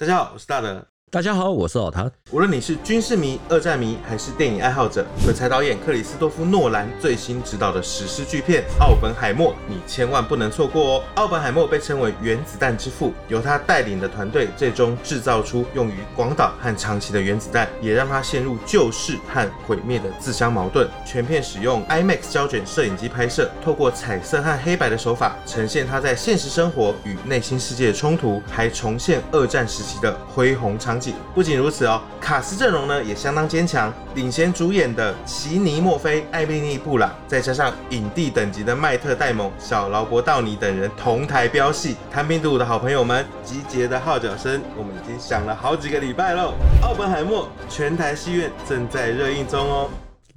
大家好，我是大德。大家好，我是老谭。无论你是军事迷、二战迷，还是电影爱好者，鬼才导演克里斯多夫·诺兰最新执导的史诗巨片《奥本海默》，你千万不能错过哦！奥本海默被称为原子弹之父，由他带领的团队最终制造出用于广岛和长崎的原子弹，也让他陷入救世和毁灭的自相矛盾。全片使用 IMAX 胶卷摄影机拍摄，透过彩色和黑白的手法，呈现他在现实生活与内心世界的冲突，还重现二战时期的恢宏场不仅如此哦，卡斯阵容呢也相当坚强，领衔主演的奇尼·墨菲、艾米丽·布朗，再加上影帝等级的迈特·戴蒙、小劳勃·道尼等人同台飙戏，谭兵读武的好朋友们集结的号角声，我们已经响了好几个礼拜喽。奥本海默全台戏院正在热映中哦。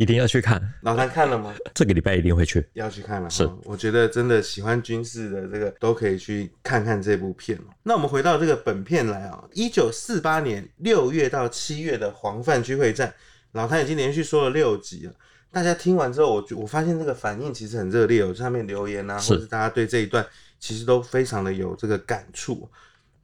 一定要去看，老谭看了吗？这个礼拜一定会去，要去看了。是，我觉得真的喜欢军事的这个都可以去看看这部片。那我们回到这个本片来啊，一九四八年六月到七月的黄泛区会战，老谭已经连续说了六集了。大家听完之后，我我发现这个反应其实很热烈哦，上面留言啊，或者是大家对这一段其实都非常的有这个感触。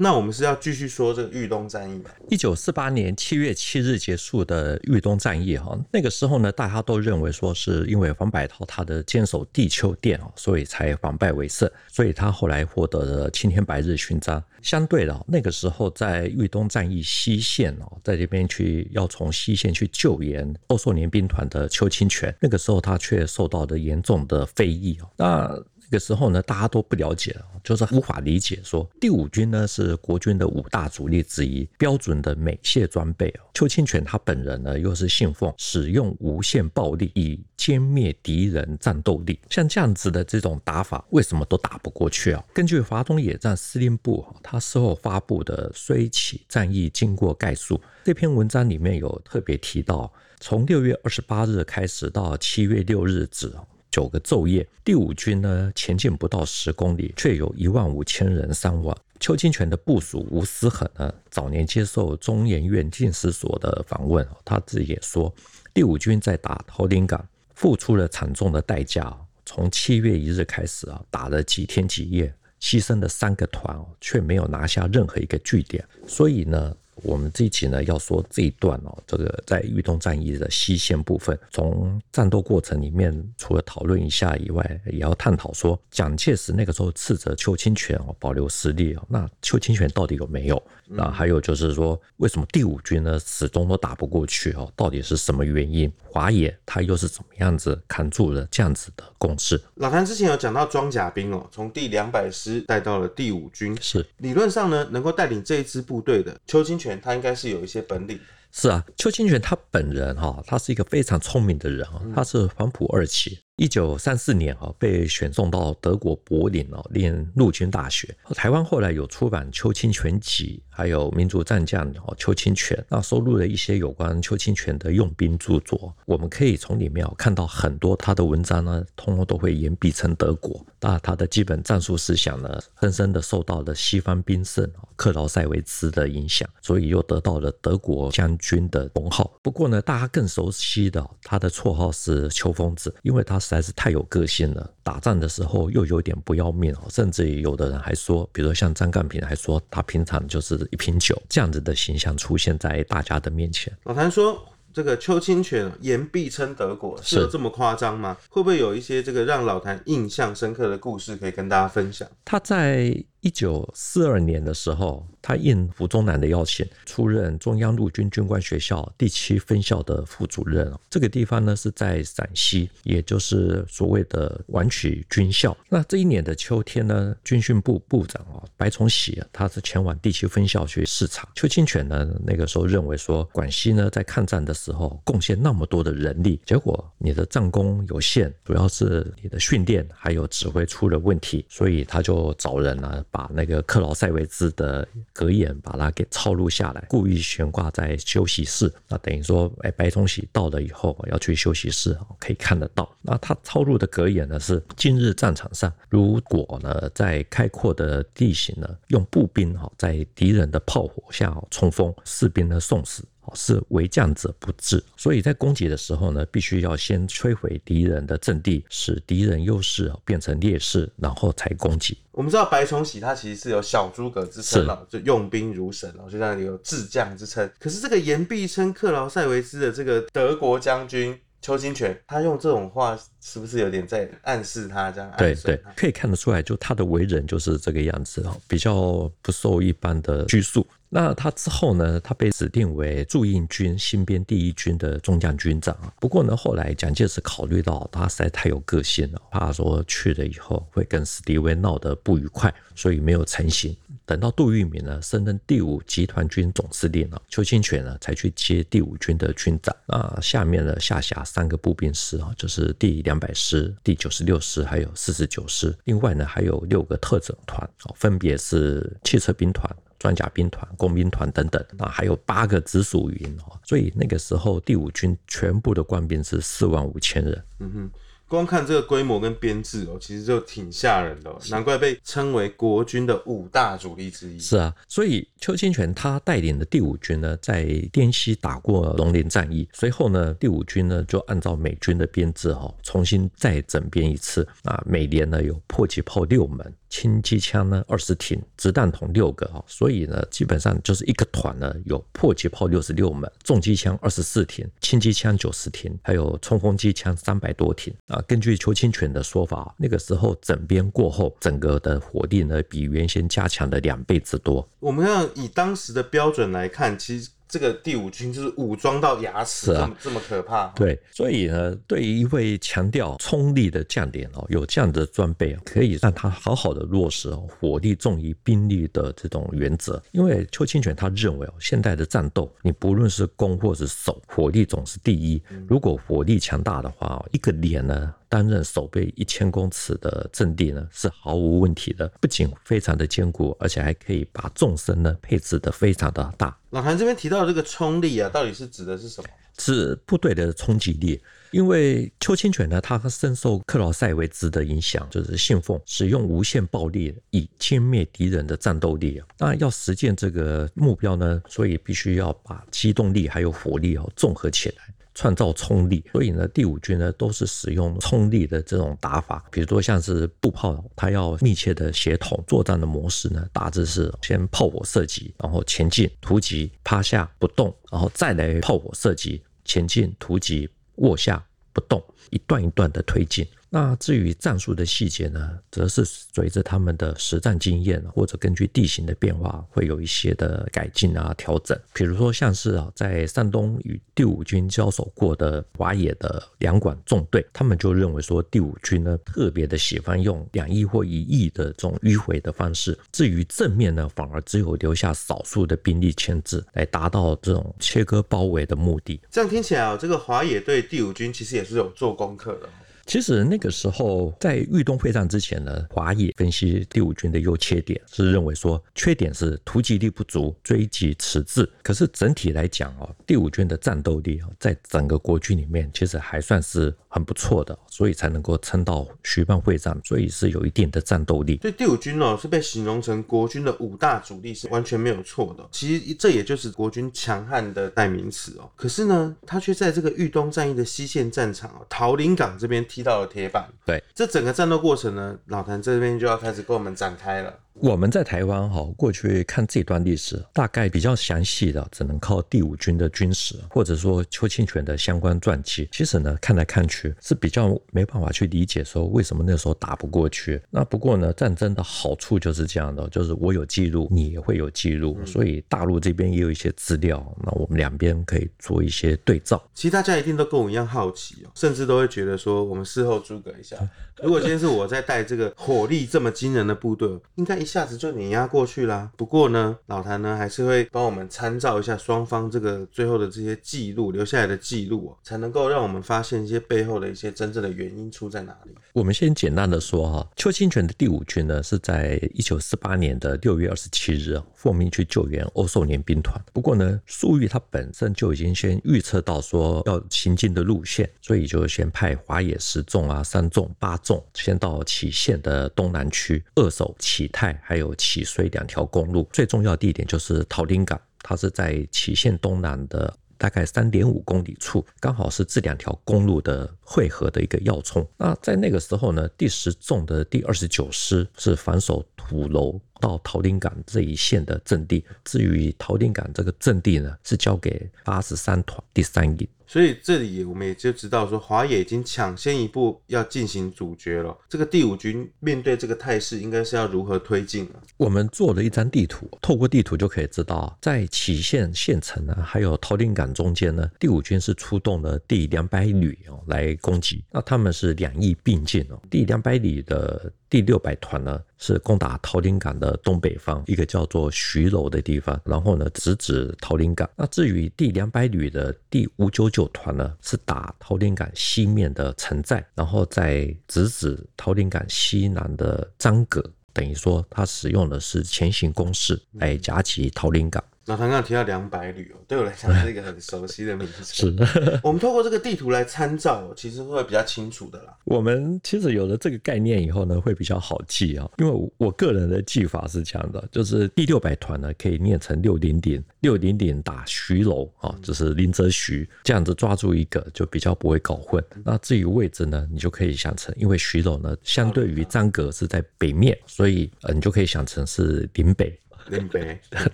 那我们是要继续说这个豫东战役吗？一九四八年七月七日结束的豫东战役哈，那个时候呢，大家都认为说是因为黄百韬他的坚守地丘店啊，所以才反败为胜，所以他后来获得了青天白日勋章。相对的，那个时候在豫东战役西线哦，在这边去要从西线去救援欧硕联兵团的邱清泉，那个时候他却受到了严重的非议哦。那这个时候呢，大家都不了解，就是无法理解。说第五军呢是国军的五大主力之一，标准的美械装备。邱清泉他本人呢又是信奉使用无限暴力以歼灭敌人战斗力，像这样子的这种打法，为什么都打不过去啊？根据华东野战司令部他事后发布的《虽起战役经过概述》这篇文章里面有特别提到，从六月二十八日开始到七月六日止。九个昼夜，第五军呢前进不到十公里，却有一万五千人伤亡。邱清泉的部署吴思衡呢，早年接受中研院近史所的访问，他自己也说，第五军在打头顶港付出了惨重的代价。从七月一日开始啊，打了几天几夜，牺牲了三个团，却没有拿下任何一个据点。所以呢。我们这一集呢要说这一段哦，这个在豫东战役的西线部分，从战斗过程里面，除了讨论一下以外，也要探讨说，蒋介石那个时候斥责邱清泉哦保留实力哦，那邱清泉到底有没有？那还有就是说，为什么第五军呢始终都打不过去哦？到底是什么原因？华野他又是怎么样子扛住了这样子的攻势？老谭之前有讲到装甲兵哦，从第两百师带到了第五军，是理论上呢，能够带领这一支部队的邱清泉，他应该是有一些本领。是啊，邱清泉他本人哈，他是一个非常聪明的人啊，他是黄埔二期。一九三四年啊，被选送到德国柏林哦，念陆军大学。台湾后来有出版《邱清泉集》，还有民族战将哦邱清泉，那收录了一些有关邱清泉的用兵著作。我们可以从里面看到很多他的文章呢，通通都会言必称德国。那他的基本战术思想呢，深深的受到了西方兵圣克劳塞维兹的影响，所以又得到了德国将军的封号。不过呢，大家更熟悉的他的绰号是邱疯子，因为他是。实在是太有个性了，打仗的时候又有点不要命哦，甚至于有的人还说，比如说像张干平还说他平常就是一瓶酒这样子的形象出现在大家的面前。老谭说，这个邱清泉言必称德国，是有这么夸张吗？会不会有一些这个让老谭印象深刻的故事可以跟大家分享？他在一九四二年的时候。他应胡宗南的邀请，出任中央陆军军官学校第七分校的副主任。这个地方呢是在陕西，也就是所谓的皖曲军校。那这一年的秋天呢，军训部部长啊白崇禧，他是前往第七分校去视察。邱清泉呢那个时候认为说，广西呢在抗战的时候贡献那么多的人力，结果你的战功有限，主要是你的训练还有指挥出了问题，所以他就找人呢把那个克劳塞维兹的。格言把它给抄录下来，故意悬挂在休息室。那等于说，哎，白崇禧到了以后要去休息室，可以看得到。那他抄录的格言呢是：今日战场上，如果呢在开阔的地形呢，用步兵哈在敌人的炮火下冲锋，士兵呢送死。是为将者不智，所以在攻击的时候呢，必须要先摧毁敌人的阵地，使敌人优势变成劣势，然后才攻击。我们知道白崇禧他其实是有小诸葛之称了，就用兵如神了，就像有智将之称。可是这个言必称克劳塞维斯的这个德国将军。邱清泉，他用这种话是不是有点在暗示他这样？对对，可以看得出来，就他的为人就是这个样子哦，比较不受一般的拘束。那他之后呢，他被指定为驻印军新编第一军的中将军长。不过呢，后来蒋介石考虑到他实在太有个性了，怕说去了以后会跟史迪威闹得不愉快，所以没有成行。等到杜聿明呢升任第五集团军总司令了，邱清泉呢才去接第五军的军长。那下面呢下辖三个步兵师啊，就是第两百师、第九十六师还有四十九师。另外呢还有六个特种团，分别是汽车兵团、装甲兵团、工兵团等等。啊，还有八个直属营哦。所以那个时候第五军全部的官兵是四万五千人。嗯哼。光看这个规模跟编制哦，其实就挺吓人的，难怪被称为国军的五大主力之一。是啊，所以邱清泉他带领的第五军呢，在滇西打过龙陵战役，随后呢，第五军呢就按照美军的编制哈，重新再整编一次啊，每年呢有迫击炮六门。轻机枪呢二十挺，子弹筒六个啊，所以呢基本上就是一个团呢有迫击炮六十六门，重机枪二十四挺，轻机枪九十挺，还有冲锋机枪三百多挺啊。根据邱清泉的说法，那个时候整编过后，整个的火力呢比原先加强了两倍之多。我们要以当时的标准来看，其实。这个第五军就是武装到牙齿，这么、啊、这么可怕。对，所以呢，对于一位强调冲力的将领哦，有这样的装备，可以让他好好的落实哦，火力重于兵力的这种原则。因为邱清泉他认为哦，现代的战斗，你不论是攻或是守，火力总是第一。如果火力强大的话，一个连呢，担任守备一千公尺的阵地呢，是毫无问题的。不仅非常的坚固，而且还可以把纵深呢配置的非常的大。老韩这边提到这个冲力啊，到底是指的是什么？是部队的冲击力。因为邱清泉呢，他深受克劳塞维兹的影响，就是信奉使用无限暴力以歼灭敌人的战斗力。当然要实现这个目标呢，所以必须要把机动力还有火力哦综合起来。创造冲力，所以呢，第五军呢都是使用冲力的这种打法，比如说像是步炮，它要密切的协同作战的模式呢，大致是先炮火射击，然后前进突击趴下不动，然后再来炮火射击前进突击卧下不动，一段一段的推进。那至于战术的细节呢，则是随着他们的实战经验，或者根据地形的变化，会有一些的改进啊、调整。比如说，像是啊，在山东与第五军交手过的华野的两管纵队，他们就认为说，第五军呢特别的喜欢用两翼或一翼的这种迂回的方式。至于正面呢，反而只有留下少数的兵力牵制，来达到这种切割包围的目的。这样听起来啊，这个华野对第五军其实也是有做功课的。其实那个时候，在豫东会战之前呢，华野分析第五军的优缺点，是认为说，缺点是突击力不足，追击迟滞。可是整体来讲哦，第五军的战斗力哦，在整个国军里面，其实还算是很不错的，所以才能够撑到徐蚌会战，所以是有一定的战斗力。所以第五军哦，是被形容成国军的五大主力，是完全没有错的。其实这也就是国军强悍的代名词哦。可是呢，他却在这个豫东战役的西线战场哦，桃林港这边踢到了铁板。对，这整个战斗过程呢，老谭这边就要开始跟我们展开了。我们在台湾哈，过去看这段历史，大概比较详细的，只能靠第五军的军史，或者说邱清泉的相关传记。其实呢，看来看去是比较没办法去理解说为什么那时候打不过去。那不过呢，战争的好处就是这样的，就是我有记录，你也会有记录，所以大陆这边也有一些资料，那我们两边可以做一些对照。其实大家一定都跟我一样好奇哦，甚至都会觉得说，我们事后诸葛一下，如果今天是我在带这个火力这么惊人的部队，应该一。一下子就碾压过去啦。不过呢，老谭呢还是会帮我们参照一下双方这个最后的这些记录留下来的记录哦，才能够让我们发现一些背后的一些真正的原因出在哪里。我们先简单的说哈，邱清泉的第五军呢是在一九四八年的六月二十七日奉命去救援欧寿年兵团。不过呢，粟裕他本身就已经先预测到说要行进的路线，所以就先派华野十纵啊、三纵、八纵先到杞县的东南区扼守启还有启绥两条公路，最重要的地点就是桃林港。它是在杞县东南的。大概三点五公里处，刚好是这两条公路的汇合的一个要冲。那在那个时候呢，第十纵的第二十九师是防守土楼到桃林港这一线的阵地。至于桃林港这个阵地呢，是交给八十三团第三营。所以这里我们也就知道说，华野已经抢先一步要进行阻绝了。这个第五军面对这个态势，应该是要如何推进呢？我们做了一张地图，透过地图就可以知道，在杞县县城呢，还有桃林港中间呢，第五军是出动了第两百旅哦来攻击。那他们是两翼并进哦，第两百旅的。第六百团呢，是攻打桃林港的东北方一个叫做徐楼的地方，然后呢直指桃林港。那至于第两百旅的第五九九团呢，是打桃林港西面的陈寨，然后再直指桃林港西南的张阁，等于说他使用的是钳形攻势来夹击桃林港。老谭刚刚提到两百旅哦，对我来讲是一个很熟悉的名字。是，我们透过这个地图来参照，其实会比较清楚的啦。我们其实有了这个概念以后呢，会比较好记啊。因为我个人的记法是这样的，就是第六百团呢可以念成六零点，六零点打徐楼啊，就是林则徐这样子抓住一个，就比较不会搞混。那至于位置呢，你就可以想成，因为徐楼呢相对于张阁是在北面，所以呃你就可以想成是林北。林北，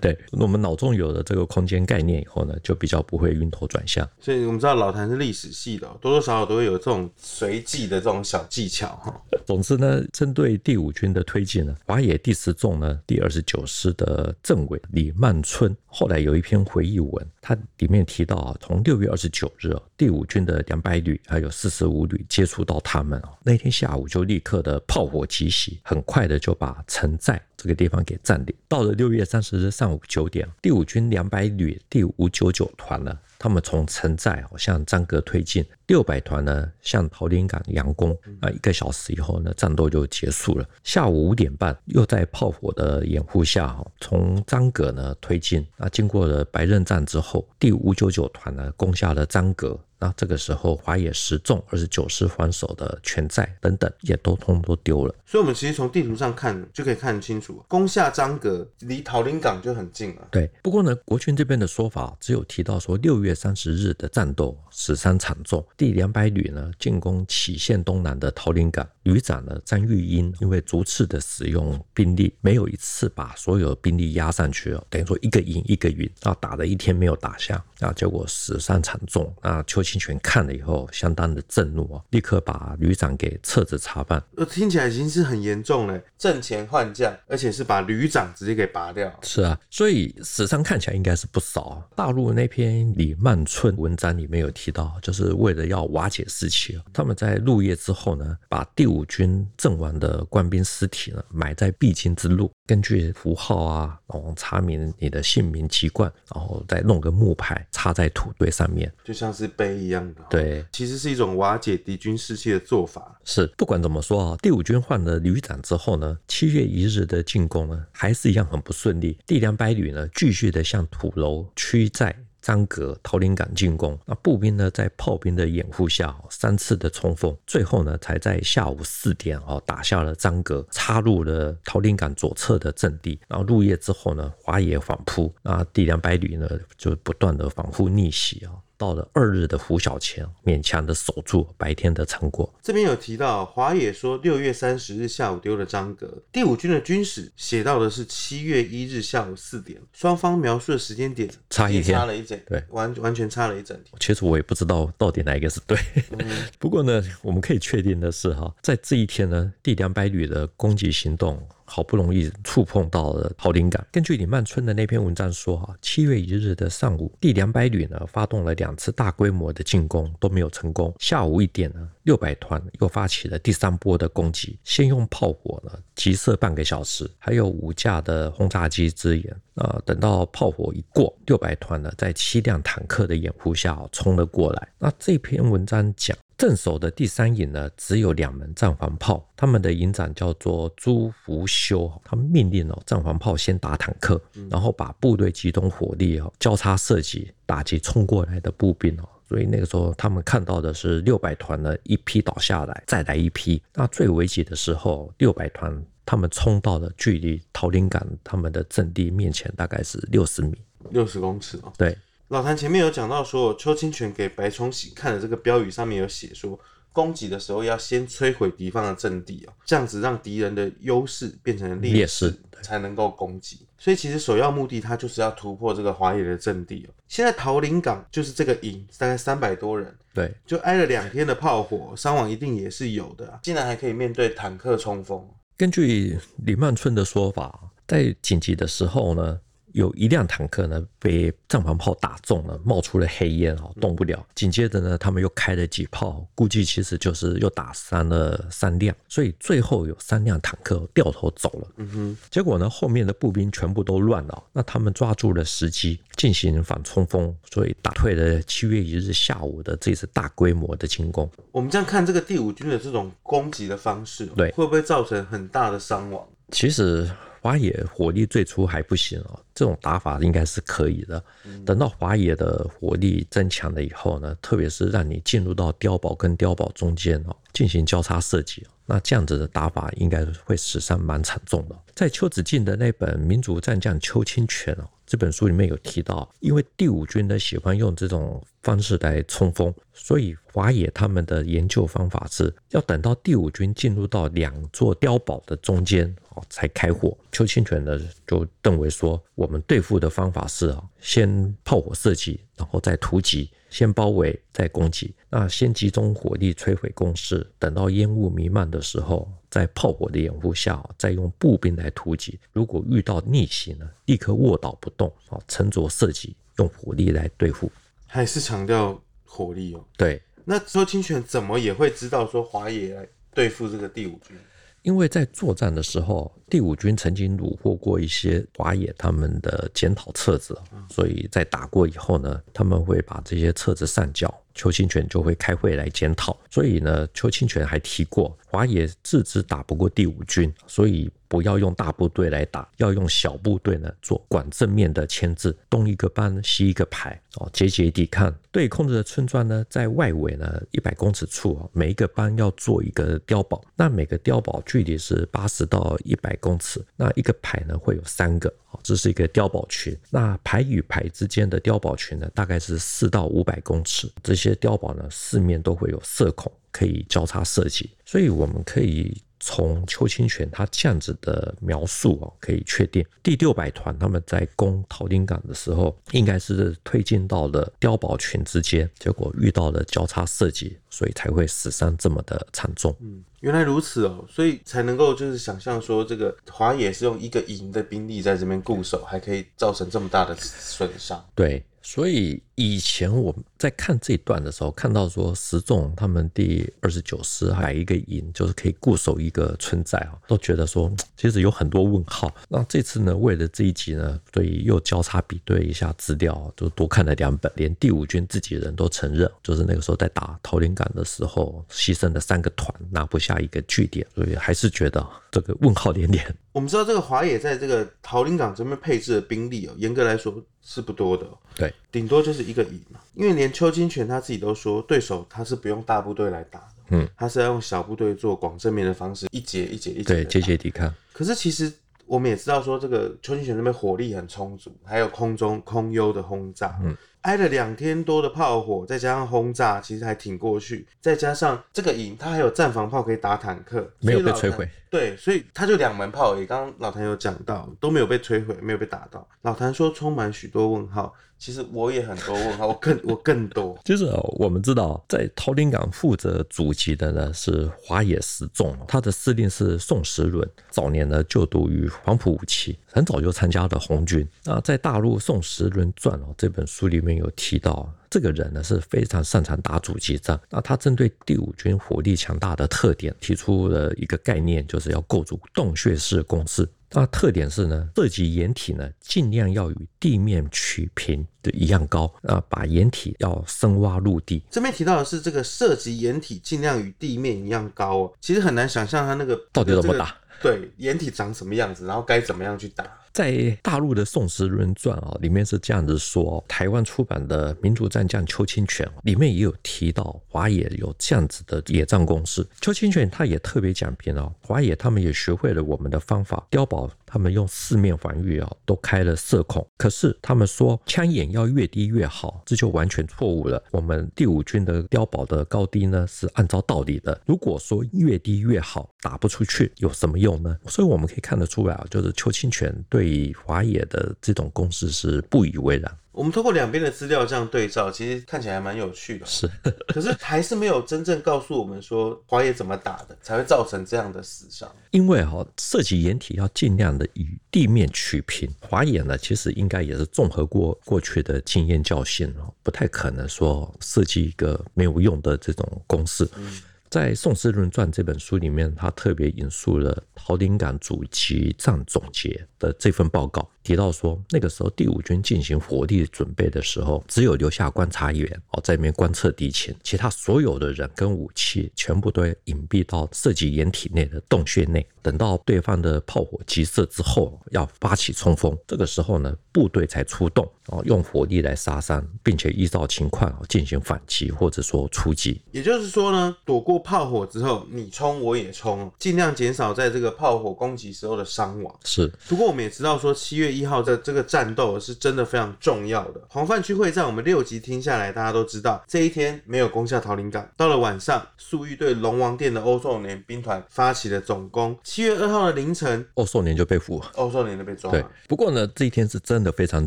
对，我们脑中有了这个空间概念以后呢，就比较不会晕头转向。所以我们知道老谭是历史系的，多多少少都会有这种随机的这种小技巧哈。总之呢，针对第五军的推进呢，华野第十纵呢第二十九师的政委李曼春后来有一篇回忆文，他里面提到啊，从六月二十九日第五军的两百旅还有四十五旅接触到他们那天下午就立刻的炮火急袭，很快的就把城寨这个地方给占领。到了六六月三十日上午九点，第五军两百旅第五九九团呢，他们从陈寨向张阁推进，六百团呢向桃林港佯攻。啊，一个小时以后呢，战斗就结束了。下午五点半，又在炮火的掩护下，从张阁呢推进。啊，经过了白刃战之后，第五九九团呢攻下了张阁。那这个时候，华野十纵二十九师防守的全在等等，也都通通都丢了。所以，我们其实从地图上看就可以看清楚，攻下张阁离桃林港就很近了。对，不过呢，国军这边的说法只有提到说，六月三十日的战斗死伤惨重，第两百旅呢进攻杞县东南的桃林港，旅长呢张玉英因为逐次的使用兵力，没有一次把所有兵力压上去哦，等于说一个营一个营，啊，打了一天没有打下，啊，结果死伤惨重，啊，邱。清泉看了以后，相当的震怒啊，立刻把旅长给撤职查办。呃，听起来已经是很严重了，阵前换将，而且是把旅长直接给拔掉。是啊，所以史上看起来应该是不少。啊大陆那篇李曼春文章里面有提到，就是为了要瓦解士气，他们在入夜之后呢，把第五军阵亡的官兵尸体呢埋在必经之路。根据符号啊，然后查明你的姓名籍贯，然后再弄个木牌插在土堆上面，就像是碑一样的。对，其实是一种瓦解敌军士气的做法。是，不管怎么说啊，第五军换了旅长之后呢，七月一日的进攻呢，还是一样很不顺利。第两百旅呢，继续的向土楼、区寨。张阁、桃林岗进攻，那步兵呢，在炮兵的掩护下，三次的冲锋，最后呢，才在下午四点哦，打下了张阁，插入了桃林岗左侧的阵地。然后入夜之后呢，华野反扑，那第两百旅呢，就不断的反复逆袭啊。到了二日的拂晓前，勉强的守住白天的成果。这边有提到华野说六月三十日下午丢了张格，第五军的军史写到的是七月一日下午四点，双方描述的时间点差一天，差了一整，对，完完全差了一整天。其实我也不知道到底哪一个是对，嗯、不过呢，我们可以确定的是哈，在这一天呢，第两百旅的攻击行动。好不容易触碰到了好灵感。根据李曼春的那篇文章说，哈，七月一日的上午，第两百旅呢发动了两次大规模的进攻，都没有成功。下午一点呢，六百团又发起了第三波的攻击，先用炮火呢急射半个小时，还有五架的轰炸机支援。啊，等到炮火一过，六百团呢在七辆坦克的掩护下冲了过来。那这篇文章讲。镇守的第三营呢，只有两门战防炮，他们的营长叫做朱福修，他们命令哦，战防炮先打坦克，然后把部队集中火力哦，交叉射击，打击冲过来的步兵哦。所以那个时候，他们看到的是六百团呢一批倒下来，再来一批。那最危急的时候，六百团他们冲到了距离桃林港他们的阵地面前，大概是六十米。六十公尺哦。对，老谭前面有讲到说，邱清泉给白崇禧看的这个标语上面有写说，攻击的时候要先摧毁敌方的阵地哦，这样子让敌人的优势变成劣势，才能够攻击。所以其实首要目的，它就是要突破这个华野的阵地哦。现在桃林港就是这个营，大概三百多人，对，就挨了两天的炮火，伤亡一定也是有的啊。竟然还可以面对坦克冲锋。根据李曼春的说法，在紧急的时候呢。有一辆坦克呢被帐篷炮打中了，冒出了黑烟啊，动不了。紧接着呢，他们又开了几炮，估计其实就是又打伤了三辆，所以最后有三辆坦克掉头走了。嗯哼，结果呢，后面的步兵全部都乱了，那他们抓住了时机进行反冲锋，所以打退了七月一日下午的这次大规模的进攻。我们这样看这个第五军的这种攻击的方式，对，会不会造成很大的伤亡？其实。华野火力最初还不行哦，这种打法应该是可以的。等到华野的火力增强了以后呢，特别是让你进入到碉堡跟碉堡中间哦，进行交叉射击，那这样子的打法应该会死伤蛮惨重的。在邱子敬的那本《民族战将邱清泉》哦，这本书里面有提到，因为第五军呢喜欢用这种方式来冲锋，所以华野他们的研究方法是要等到第五军进入到两座碉堡的中间。才开火。邱清泉呢就认为说，我们对付的方法是啊，先炮火射击，然后再突击，先包围再攻击。那先集中火力摧毁工事，等到烟雾弥漫的时候，在炮火的掩护下，再用步兵来突击。如果遇到逆袭呢，立刻卧倒不动啊，沉着射击，用火力来对付。还是强调火力哦。对。那周清泉怎么也会知道说华野来对付这个第五军？因为在作战的时候，第五军曾经虏获过一些华野他们的检讨册子，所以在打过以后呢，他们会把这些册子上缴。邱清泉就会开会来检讨，所以呢，邱清泉还提过，华野自知打不过第五军，所以不要用大部队来打，要用小部队呢做管正面的牵制，东一个班，西一个排，哦，节节抵抗。对控制的村庄呢，在外围呢一百公尺处啊，每一个班要做一个碉堡，那每个碉堡距离是八十到一百公尺，那一个排呢会有三个。这是一个碉堡群，那排与排之间的碉堡群呢，大概是四到五百公尺。这些碉堡呢，四面都会有射孔，可以交叉射击。所以我们可以从邱清泉他这样子的描述哦，可以确定第六百团他们在攻桃林港的时候，应该是推进到了碉堡群之间，结果遇到了交叉射击，所以才会死伤这么的惨重。嗯。原来如此哦，所以才能够就是想象说，这个华野是用一个营的兵力在这边固守，还可以造成这么大的损伤。对。所以以前我们在看这一段的时候，看到说石仲他们第二十九师还有一个营，就是可以固守一个存在啊，都觉得说其实有很多问号。那这次呢，为了这一集呢，所以又交叉比对一下资料，就多看了两本，连第五军自己人都承认，就是那个时候在打桃林港的时候，牺牲了三个团，拿不下一个据点，所以还是觉得这个问号连连。我们知道这个华野在这个桃林港这边配置的兵力哦，严格来说是不多的。对，顶多就是一个营嘛。因为连邱清泉他自己都说，对手他是不用大部队来打的，嗯，他是要用小部队做广正面的方式，一节一节一节对节节抵抗。可是其实我们也知道说，这个邱清泉那边火力很充足，还有空中空优的轰炸，嗯。挨了两天多的炮火，再加上轰炸，其实还挺过去。再加上这个营，它还有战防炮可以打坦克，没有被摧毁。对，所以他就两门炮而已。刚刚老谭有讲到，都没有被摧毁，没有被打到。老谭说充满许多问号。其实我也很多问号，我更我更多。就是我们知道，在桃林港负责阻击的呢是华野石仲，他的司令是宋时轮，早年呢就读于黄埔五期，很早就参加了红军。那在大陆《宋时轮传》哦这本书里面有提到，这个人呢是非常擅长打阻击战。那他针对第五军火力强大的特点，提出了一个概念，就是要构筑洞穴式攻势。那特点是呢，射击掩体呢，尽量要与地面取平的一样高，啊，把掩体要深挖入地。这边提到的是这个涉及掩体尽量与地面一样高哦，其实很难想象它那个到底怎么打。对，掩体长什么样子，然后该怎么样去打？在大陆的《宋时论传》啊，里面是这样子说：台湾出版的《民族战将邱清泉》里面也有提到华野有这样子的野战攻势。邱清泉他也特别讲评哦，华野他们也学会了我们的方法，碉堡。他们用四面防御啊，都开了射孔。可是他们说枪眼要越低越好，这就完全错误了。我们第五军的碉堡的高低呢，是按照道理的。如果说越低越好，打不出去有什么用呢？所以我们可以看得出来啊，就是邱清泉对华野的这种攻势是不以为然。我们通过两边的资料这样对照，其实看起来还蛮有趣的。是，可是还是没有真正告诉我们说华野怎么打的，才会造成这样的死伤。因为哈、哦，射击掩体要尽量的与地面取平。华野呢，其实应该也是综合过过去的经验教训哦，不太可能说设计一个没有用的这种公式。嗯在《宋诗论传》这本书里面，他特别引述了桃林港阻击战总结的这份报告，提到说，那个时候第五军进行火力准备的时候，只有留下观察员哦在那边观测敌情，其他所有的人跟武器全部都隐蔽到射击掩体内的洞穴内，等到对方的炮火急射之后，要发起冲锋，这个时候呢，部队才出动哦，用火力来杀伤，并且依照情况进行反击或者说出击。也就是说呢，躲过炮火之后，你冲我也冲，尽量减少在这个炮火攻击时候的伤亡。是。不过我们也知道说，七月一号的这个战斗是真的非常重要的。黄泛区会战，我们六集听下来，大家都知道，这一天没有攻下桃林港。到了晚上，粟裕对龙王殿的欧寿年兵团发起了总攻。七月二号的凌晨，欧寿年就被俘，欧寿年就被抓了。对。不过呢，这一天是真的非常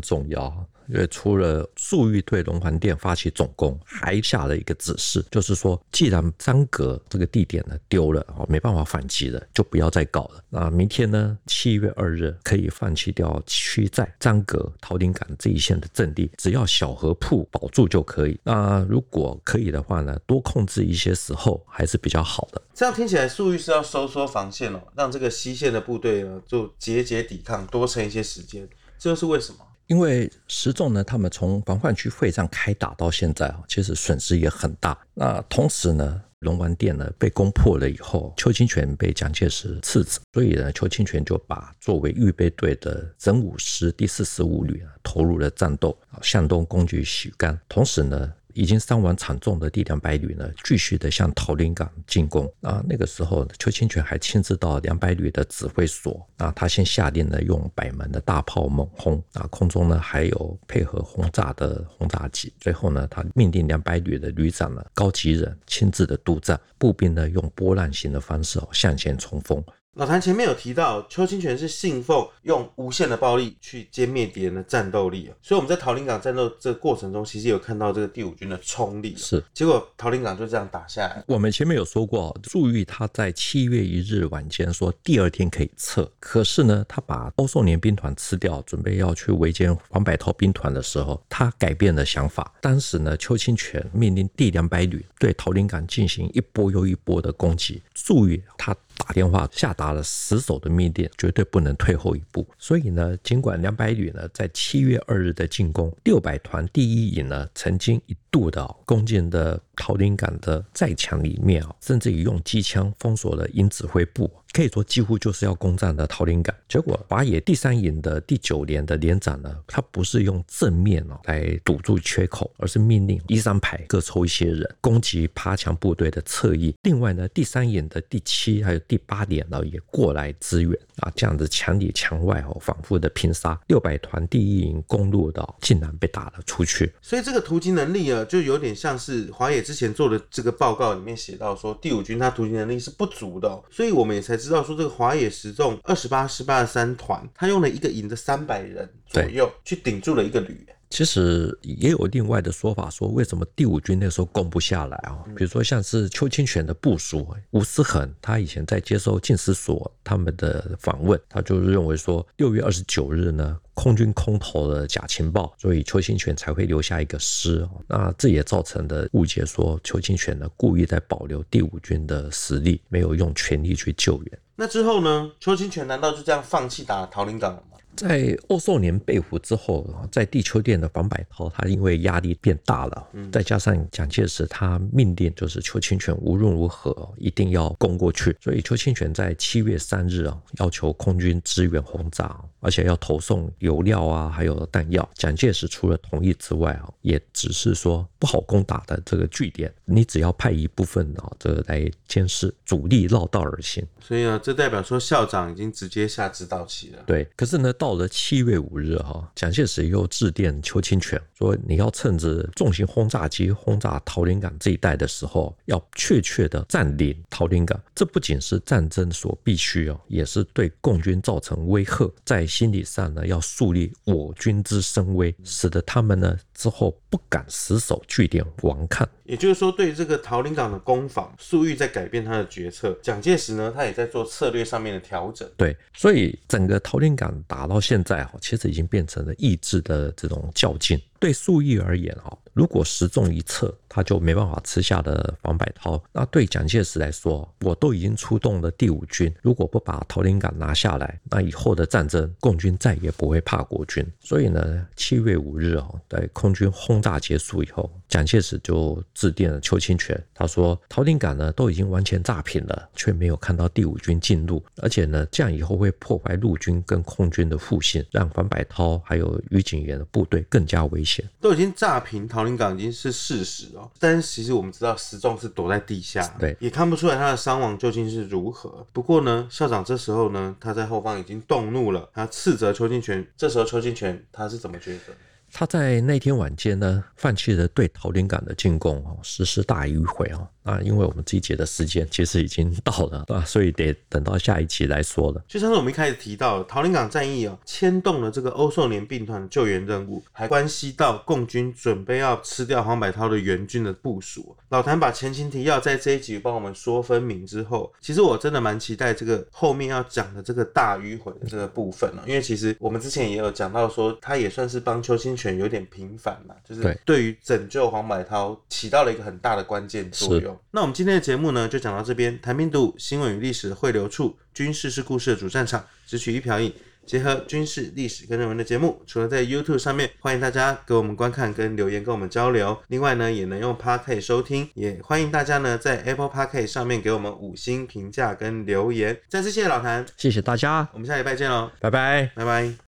重要。因为除了粟裕对龙环殿发起总攻，还下了一个指示，就是说，既然张阁这个地点呢丢了，哦，没办法反击了，就不要再搞了。那明天呢，七月二日可以放弃掉区寨、张阁、桃林岗这一线的阵地，只要小河铺保住就可以。那如果可以的话呢，多控制一些时候还是比较好的。这样听起来，粟裕是要收缩防线哦，让这个西线的部队呢就节节抵抗，多撑一些时间。这是为什么？因为石仲呢，他们从防范区会战开打到现在啊，其实损失也很大。那同时呢，龙王殿呢被攻破了以后，邱清泉被蒋介石刺死，所以呢，邱清泉就把作为预备队的整五师第四十五旅投入了战斗，向东攻击许甘，同时呢。已经伤亡惨重的第两百旅呢，继续的向桃林港进攻。啊，那个时候邱清泉还亲自到两百旅的指挥所，啊，他先下令呢用百门的大炮猛轰，啊，空中呢还有配合轰炸的轰炸机。最后呢，他命令两百旅的旅长呢高吉人亲自的督战，步兵呢用波浪形的方式哦向前冲锋。老谭前面有提到，邱清泉是信奉用无限的暴力去歼灭敌人的战斗力啊，所以我们在桃林港战斗这个过程中，其实有看到这个第五军的冲力。是，结果桃林港就这样打下来。我们前面有说过，粟裕他在七月一日晚间说第二天可以撤，可是呢，他把欧寿年兵团吃掉，准备要去围歼黄百韬兵团的时候，他改变了想法。当时呢，邱清泉命令第两百旅对桃林港进行一波又一波的攻击，粟裕他。打电话下达了死守的命令，绝对不能退后一步。所以呢，尽管两百旅呢在七月二日的进攻，六百团第一营呢曾经一度的攻进的桃林港的寨墙里面啊，甚至于用机枪封锁了营指挥部。可以说几乎就是要攻占的桃林港，结果华野第三营的第九连的连长呢，他不是用正面哦来堵住缺口，而是命令一三排各抽一些人攻击爬墙部队的侧翼。另外呢，第三营的第七还有第八连呢也过来支援啊，这样子墙里墙外哦反复的拼杀，六百团第一营攻入的竟然被打了出去。所以这个突击能力啊，就有点像是华野之前做的这个报告里面写到说，第五军他突击能力是不足的，所以我们也才。知道说这个华野十纵二十八师八十三团，他用了一个营的三百人左右去顶住了一个旅。其实也有另外的说法，说为什么第五军那时候攻不下来啊？比如说像是邱清泉的部署吴思衡，他以前在接受进士所他们的访问，他就认为说六月二十九日呢，空军空投的假情报，所以邱清泉才会留下一个师。那这也造成的误解，说邱清泉呢故意在保留第五军的实力，没有用全力去救援。那之后呢？邱清泉难道就这样放弃打桃林港了吗？在欧寿年被俘之后，在地丘殿的房百韬，他因为压力变大了，再加上蒋介石他命令就是邱清泉无论如何一定要攻过去，所以邱清泉在七月三日啊，要求空军支援轰炸，而且要投送油料啊，还有弹药。蒋介石除了同意之外啊，也只是说不好攻打的这个据点，你只要派一部分啊，这个来监视，主力绕道而行。所以呢，这代表说校长已经直接下指导棋了。对，可是呢，到了七月五日哈，蒋介石又致电邱清泉说：“你要趁着重型轰炸机轰炸桃林港这一带的时候，要确切的占领桃林港。这不仅是战争所必须哦，也是对共军造成威吓，在心理上呢，要树立我军之声威，使得他们呢之后不敢死守据点顽抗。也就是说，对这个桃林港的攻防，粟裕在改变他的决策，蒋介石呢，他也在做策略上面的调整。对，所以整个桃林港打到现在哈，其实已经变成了意志的这种较劲。对粟裕而言哈，如果时中一撤，他就没办法吃下的黄百韬。那对蒋介石来说，我都已经出动了第五军，如果不把桃林港拿下来，那以后的战争，共军再也不会怕国军。所以呢，七月五日啊，在空军轰炸结束以后，蒋介石就致电了邱清泉，他说桃林港呢都已经完全炸平了，却没有看到第五军进入，而且呢，这样以后会破坏陆军跟空军的互信，让黄百韬还有于锦元的部队更加危险。都已经炸平桃林港已经是事实了哦，但是其实我们知道石仲是躲在地下，对，也看不出来他的伤亡究竟是如何。不过呢，校长这时候呢，他在后方已经动怒了，他斥责邱清泉。这时候邱清泉他是怎么觉得？他在那天晚间呢，放弃了对桃林港的进攻哦，实施大迂回哦。啊，因为我们这一节的时间其实已经到了，啊，所以得等到下一期来说了。就像是我们一开始提到，桃林港战役哦，牵动了这个欧寿年兵团的救援任务，还关系到共军准备要吃掉黄百韬的援军的部署。老谭把前情提要在这一集帮我们说分明之后，其实我真的蛮期待这个后面要讲的这个大迂回的这个部分哦，因为其实我们之前也有讲到说，他也算是帮邱清泉有点平反嘛，就是对于拯救黄百韬起到了一个很大的关键作用。那我们今天的节目呢，就讲到这边。谈兵读武，新闻与历史的汇流处，军事是故事的主战场，只取一瓢饮，结合军事、历史跟人文的节目。除了在 YouTube 上面，欢迎大家给我们观看跟留言跟我们交流。另外呢，也能用 Podcast 收听，也欢迎大家呢在 Apple Podcast 上面给我们五星评价跟留言。再次谢谢老谭，谢谢大家，我们下礼拜见喽，拜拜，拜拜。